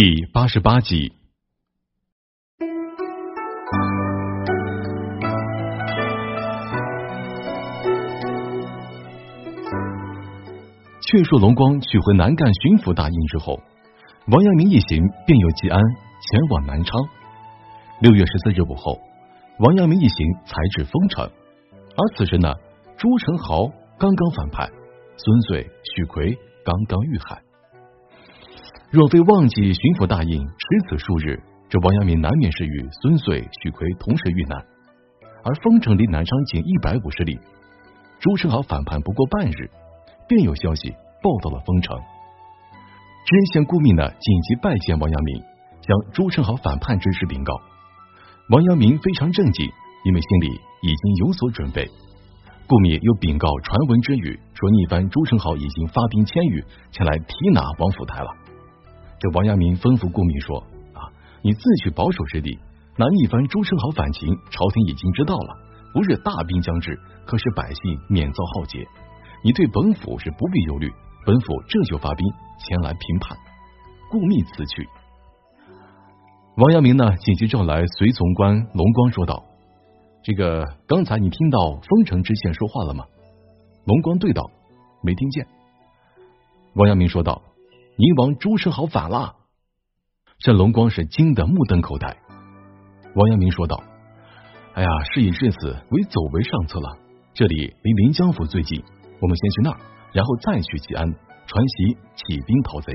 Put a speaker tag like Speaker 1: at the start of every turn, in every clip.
Speaker 1: 第八十八集，劝说龙光取回南赣巡抚大印之后，王阳明一行便由吉安前往南昌。六月十四日午后，王阳明一行才至丰城，而此时呢，朱宸濠刚刚反叛，孙遂、许奎刚刚遇害。若非忘记巡抚大印迟此数日，这王阳明难免是与孙遂、许奎同时遇难。而丰城离南昌仅一百五十里，朱宸濠反叛不过半日，便有消息报到了丰城。知县顾密呢，紧急拜见王阳明，将朱宸濠反叛之事禀告。王阳明非常震惊，因为心里已经有所准备。顾密又禀告传闻之语，说逆藩朱宸濠已经发兵千余前来提拿王府台了。这王阳明吩咐顾密说：“啊，你自取保守之地，南一番朱宸濠反秦，朝廷已经知道了，不是大兵将至，可使百姓免遭浩劫。你对本府是不必忧虑，本府这就发兵前来平叛。”顾密辞去。王阳明呢，紧急召来随从官龙光，说道：“这个刚才你听到丰城知县说话了吗？”龙光对道：“没听见。”王阳明说道。宁王朱宸濠反了，这龙光是惊得目瞪口呆。王阳明说道：“哎呀，事已至此，唯走为上策了。这里离临江府最近，我们先去那儿，然后再去吉安传檄起兵讨贼。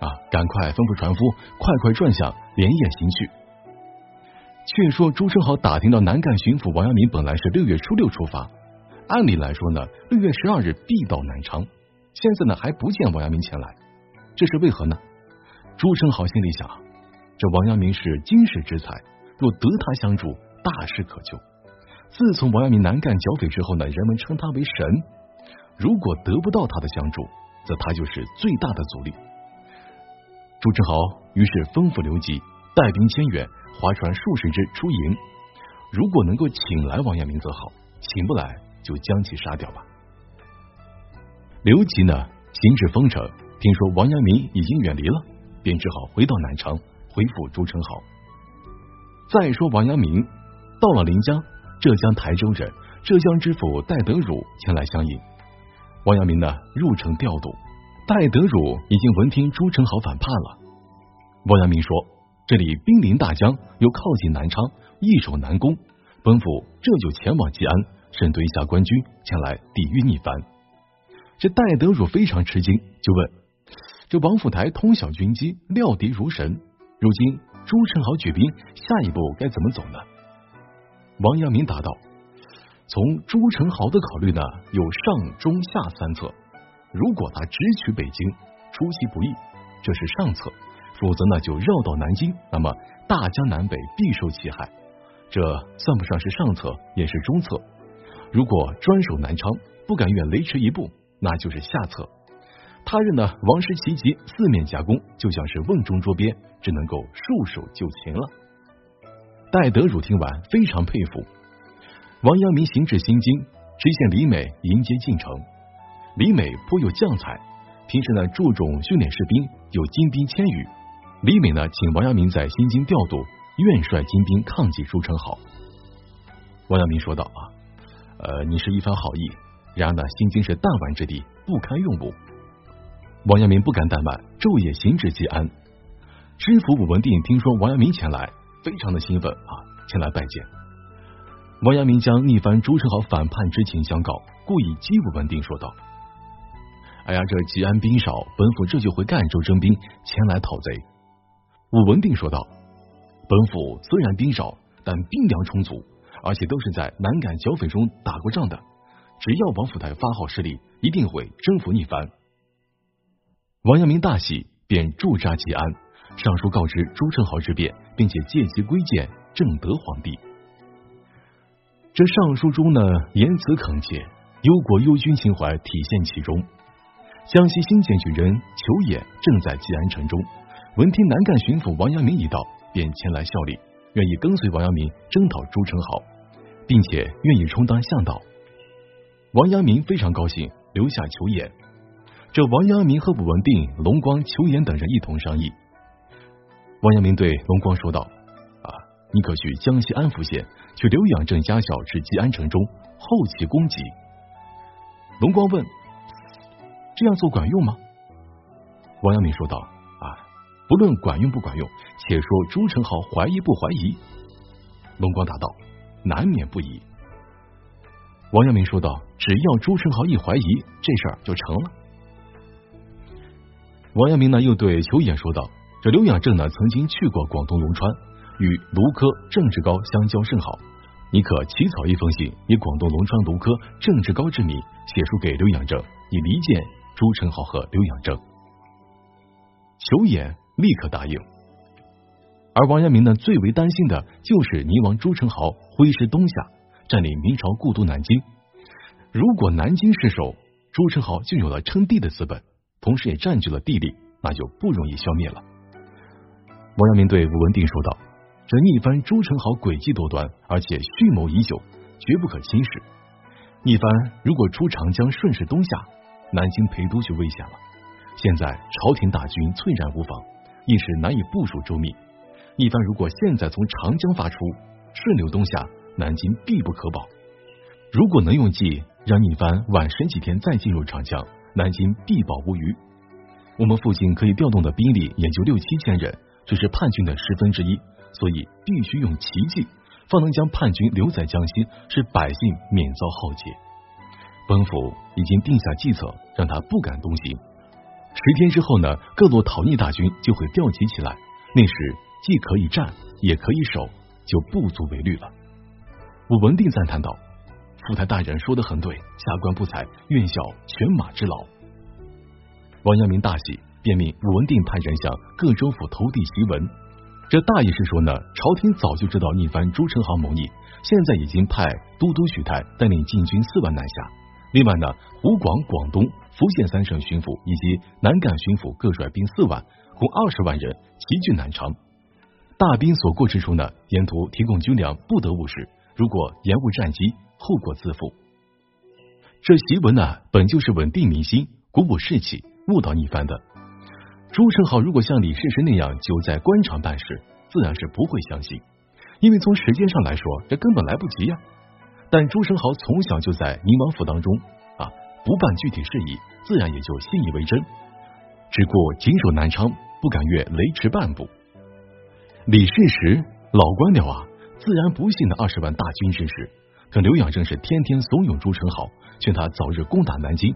Speaker 1: 啊，赶快吩咐船夫，快快转向，连夜行去。”却说朱宸濠打听到南赣巡抚王阳明本来是六月初六出发，按理来说呢，六月十二日必到南昌，现在呢还不见王阳明前来。这是为何呢？朱生豪心里想：这王阳明是经世之才，若得他相助，大事可救。自从王阳明南赣剿匪之后呢，人们称他为神。如果得不到他的相助，则他就是最大的阻力。朱宸濠于是吩咐刘吉带兵千员，划船数十只出营。如果能够请来王阳明则好，请不来就将其杀掉吧。刘吉呢，行至丰城。听说王阳明已经远离了，便只好回到南昌回复朱宸濠。再说王阳明到了临江，浙江台州人浙江知府戴德汝前来相迎。王阳明呢入城调度，戴德汝已经闻听朱宸濠反叛了。王阳明说：“这里兵临大江，又靠近南昌，易守难攻，本府这就前往吉安，审顿一下官军，前来抵御逆藩。”这戴德汝非常吃惊，就问。这王府台通晓军机，料敌如神。如今朱宸濠举兵，下一步该怎么走呢？王阳明答道：“从朱宸濠的考虑呢，有上中下三策。如果他直取北京，出其不意，这是上策；否则呢，就绕到南京，那么大江南北必受其害。这算不上是上策，也是中策。如果专守南昌，不敢远雷池一步，那就是下策。”他日呢，王师齐集，四面夹攻，就像是瓮中捉鳖，只能够束手就擒了。戴德儒听完，非常佩服。王阳明行至新京，知县李美迎接进城。李美颇有将才，平时呢注重训练士兵，有精兵千余。李美呢，请王阳明在新京调度，愿率精兵抗击朱宸濠。王阳明说道：“啊，呃，你是一番好意，然而呢，新京是弹丸之地，不堪用武。”王阳明不敢怠慢，昼夜行至吉安。知府武文定听说王阳明前来，非常的兴奋啊，前来拜见。王阳明将逆藩朱宸濠反叛之情相告，故意激武文定说道：“哎呀，这吉安兵少，本府这就回赣州征兵前来讨贼。”武文定说道：“本府虽然兵少，但兵粮充足，而且都是在南赣剿匪中打过仗的，只要王府台发号施令，一定会征服逆藩。”王阳明大喜，便驻扎吉安，上书告知朱宸濠之变，并且借机归谏正德皇帝。这上书中呢，言辞恳切，忧国忧君情怀体现其中。江西新建举人裘衍正在吉安城中，闻听南赣巡抚王阳明已到，便前来效力，愿意跟随王阳明征讨朱宸濠，并且愿意充当向导。王阳明非常高兴，留下裘衍。这王阳明和武文定、龙光、邱岩等人一同商议。王阳明对龙光说道：“啊，你可去江西安福县，去刘养正家小至吉安城中，后期攻击。”龙光问：“这样做管用吗？”王阳明说道：“啊，不论管用不管用，且说朱宸濠怀疑不怀疑。”龙光答道：“难免不疑。”王阳明说道：“只要朱宸濠一怀疑，这事儿就成了。”王阳明呢，又对裘衍说道：“这刘养正呢，曾经去过广东龙川，与卢科、郑志高相交甚好。你可起草一封信，以广东龙川卢科、郑志高之名，写书给刘养正，以离间朱宸濠和刘养正。”裘衍立刻答应。而王阳明呢，最为担心的就是宁王朱宸濠挥师东下，占领明朝故都南京。如果南京失守，朱宸濠就有了称帝的资本。同时也占据了地利，那就不容易消灭了。王阳明对武文定说道：“这逆藩朱宸濠诡计多端，而且蓄谋已久，绝不可轻视。逆藩如果出长江顺势东下，南京陪都就危险了。现在朝廷大军猝然无防，一时难以部署周密。逆藩如果现在从长江发出，顺流东下，南京必不可保。如果能用计让逆藩晚审几天再进入长江。”南京必保无虞。我们附近可以调动的兵力也就六七千人，只是叛军的十分之一，所以必须用奇计，方能将叛军留在江西，使百姓免遭浩劫。本府已经定下计策，让他不敢东行。十天之后呢，各路讨逆大军就会调集起来，那时既可以战，也可以守，就不足为虑了。武文定赞叹道。副台大人说的很对，下官不才，愿效犬马之劳。王阳明大喜，便命武文定派人向各州府投递檄文。这大意是说呢，朝廷早就知道逆藩朱宸濠谋逆，现在已经派都督许泰带领禁军四万南下。另外呢，湖广、广东、福建三省巡抚以及南赣巡抚各率兵四万，共二十万人齐聚南昌。大兵所过之处呢，沿途提供军粮，不得误事。如果延误战机，后果自负。这檄文呢，本就是稳定民心、鼓舞士气、误导一番的。朱生豪如果像李世石那样久在官场办事，自然是不会相信，因为从时间上来说，这根本来不及呀。但朱生豪从小就在宁王府当中啊，不办具体事宜，自然也就信以为真。只顾谨守南昌，不敢越雷池半步。李世石老官僚啊。自然不信那二十万大军之事，可刘养正是天天怂恿朱宸濠，劝他早日攻打南京，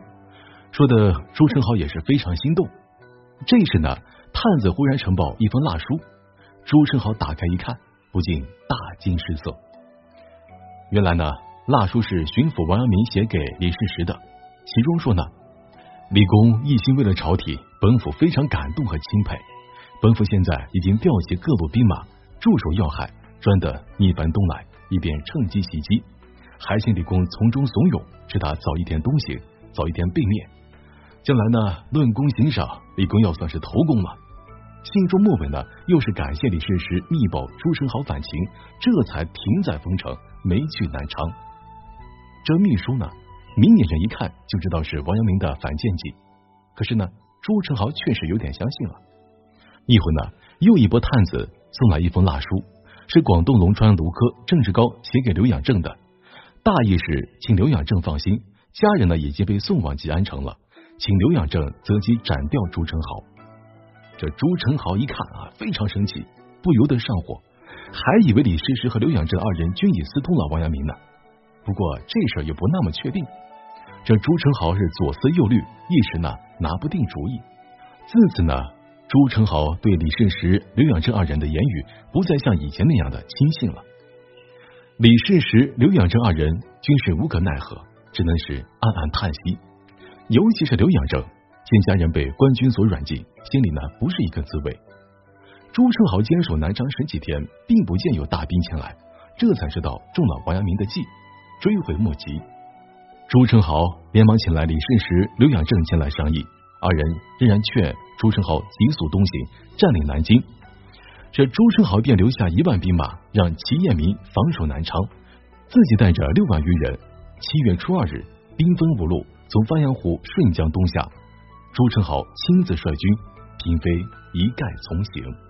Speaker 1: 说的朱宸濠也是非常心动。这时呢，探子忽然呈报一封蜡书，朱宸濠打开一看，不禁大惊失色。原来呢，蜡书是巡抚王阳明写给李世石的，其中说呢，李公一心为了朝廷，本府非常感动和钦佩。本府现在已经调集各路兵马驻守要害。专等逆藩东来，以便趁机袭击。还请李公从中怂恿，使他早一天东行，早一天被灭。将来呢，论功行赏，李公要算是头功了。信中末尾呢，又是感谢李世石密报朱宸濠反秦，这才停在封城，没去南昌。这秘书呢，明眼人一看就知道是王阳明的反间计。可是呢，朱宸濠确实有点相信了。一会呢，又一波探子送来一封蜡书。是广东龙川卢科郑志高写给刘养正的，大意是请刘养正放心，家人呢已经被送往吉安城了，请刘养正择机斩掉朱宸濠。这朱宸濠一看啊，非常生气，不由得上火，还以为李师师和刘养正二人均已私通了王阳明呢。不过这事也不那么确定，这朱宸濠是左思右虑，一时呢拿不定主意。自此呢。朱宸濠对李世石、刘养正二人的言语不再像以前那样的轻信了。李世石、刘养正二人均是无可奈何，只能是暗暗叹息。尤其是刘养正，见家人被官军所软禁，心里呢不是一个滋味。朱宸濠坚守南昌十几天，并不见有大兵前来，这才知道中了王阳明的计，追悔莫及。朱宸濠连忙请来李世石、刘养正前来商议。二人仍然劝朱宸濠急速东行，占领南京。这朱宸濠便留下一万兵马，让齐彦民防守南昌，自己带着六万余人。七月初二日，兵分五路，从鄱阳湖顺江东下。朱宸濠亲自率军，嫔妃一概从行。